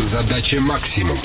Задача максимум.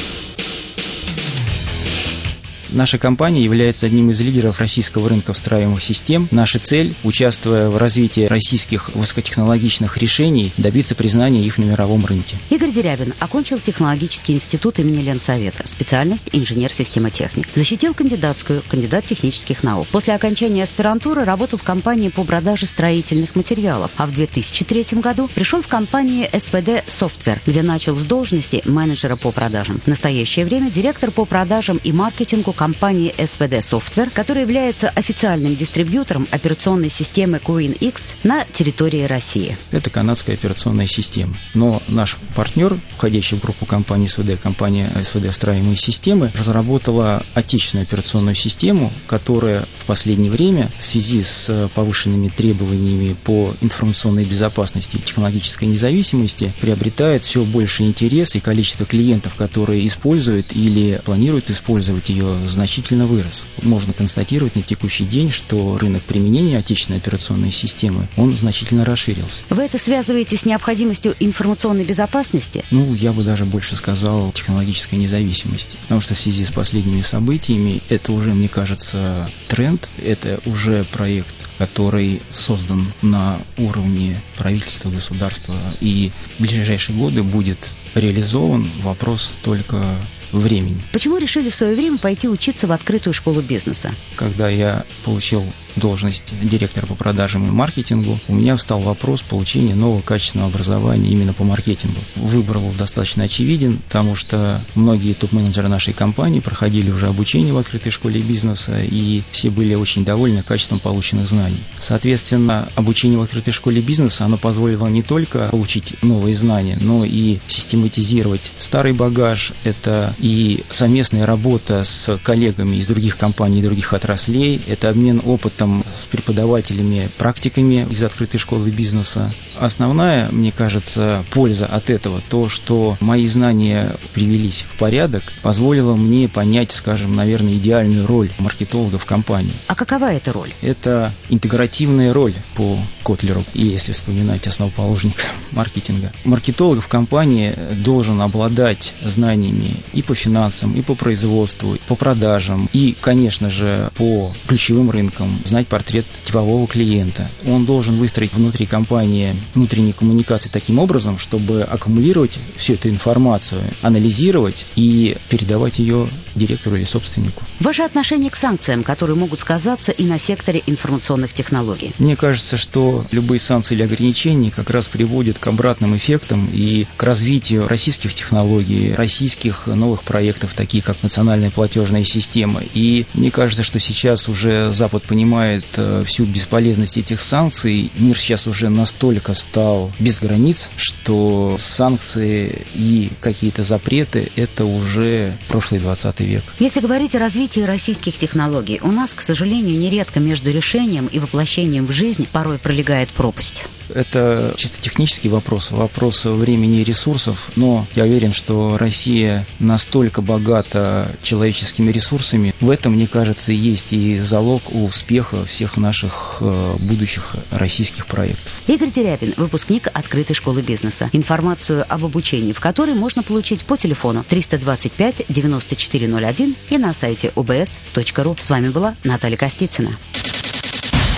Наша компания является одним из лидеров российского рынка встраиваемых систем. Наша цель, участвуя в развитии российских высокотехнологичных решений, добиться признания их на мировом рынке. Игорь Дерябин окончил технологический институт имени Ленсовета, специальность инженер-системотехник. Защитил кандидатскую, кандидат технических наук. После окончания аспирантуры работал в компании по продаже строительных материалов, а в 2003 году пришел в компанию СВД Software, где начал с должности менеджера по продажам. В настоящее время директор по продажам и маркетингу компании компании SVD Software, которая является официальным дистрибьютором операционной системы Queen X на территории России. Это канадская операционная система. Но наш партнер, входящий в группу компании СВД, компания СВД «Встраиваемые системы», разработала отечественную операционную систему, которая в последнее время в связи с повышенными требованиями по информационной безопасности и технологической независимости приобретает все больше интерес и количество клиентов, которые используют или планируют использовать ее значительно вырос. Можно констатировать на текущий день, что рынок применения отечественной операционной системы, он значительно расширился. Вы это связываете с необходимостью информационной безопасности? Ну, я бы даже больше сказал технологической независимости. Потому что в связи с последними событиями это уже, мне кажется, тренд, это уже проект который создан на уровне правительства, государства и в ближайшие годы будет реализован. Вопрос только времени. Почему решили в свое время пойти учиться в открытую школу бизнеса? Когда я получил должность директора по продажам и маркетингу, у меня встал вопрос получения нового качественного образования именно по маркетингу. Выбор был достаточно очевиден, потому что многие топ-менеджеры нашей компании проходили уже обучение в открытой школе бизнеса, и все были очень довольны качеством полученных знаний. Соответственно, обучение в открытой школе бизнеса, оно позволило не только получить новые знания, но и систематизировать старый багаж. Это и совместная работа с коллегами из других компаний, других отраслей, это обмен опытом с преподавателями, практиками из открытой школы бизнеса. Основная, мне кажется, польза от этого, то, что мои знания привелись в порядок, позволило мне понять, скажем, наверное, идеальную роль маркетолога в компании. А какова эта роль? Это интегративная роль по Котлеру, и если вспоминать основоположника маркетинга. Маркетолог в компании должен обладать знаниями и по финансам, и по производству, и по продажам, и, конечно же, по ключевым рынкам, знать портрет типового клиента. Он должен выстроить внутри компании внутренние коммуникации таким образом, чтобы аккумулировать всю эту информацию, анализировать и передавать ее директору или собственнику. Ваше отношение к санкциям, которые могут сказаться и на секторе информационных технологий? Мне кажется, что любые санкции или ограничения как раз приводят к обратным эффектам и к развитию российских технологий, российских новых проектов, таких как национальная платежная система. И мне кажется, что сейчас уже Запад понимает э, всю бесполезность этих санкций. Мир сейчас уже настолько стал без границ, что санкции и какие-то запреты – это уже прошлый 20 век. Если говорить о развитии российских технологий, у нас, к сожалению, нередко между решением и воплощением в жизнь порой пролегает пропасть. Это чисто технический вопрос, вопрос времени и ресурсов, но я уверен, что Россия настолько богата человеческими ресурсами. В этом, мне кажется, есть и залог успеха всех наших э, будущих российских проектов. Игорь Теряпин, выпускник открытой школы бизнеса. Информацию об обучении, в которой можно получить по телефону 325 9401 и на сайте ubs.ru. С вами была Наталья Костицына.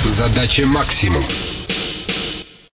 Задача максимум.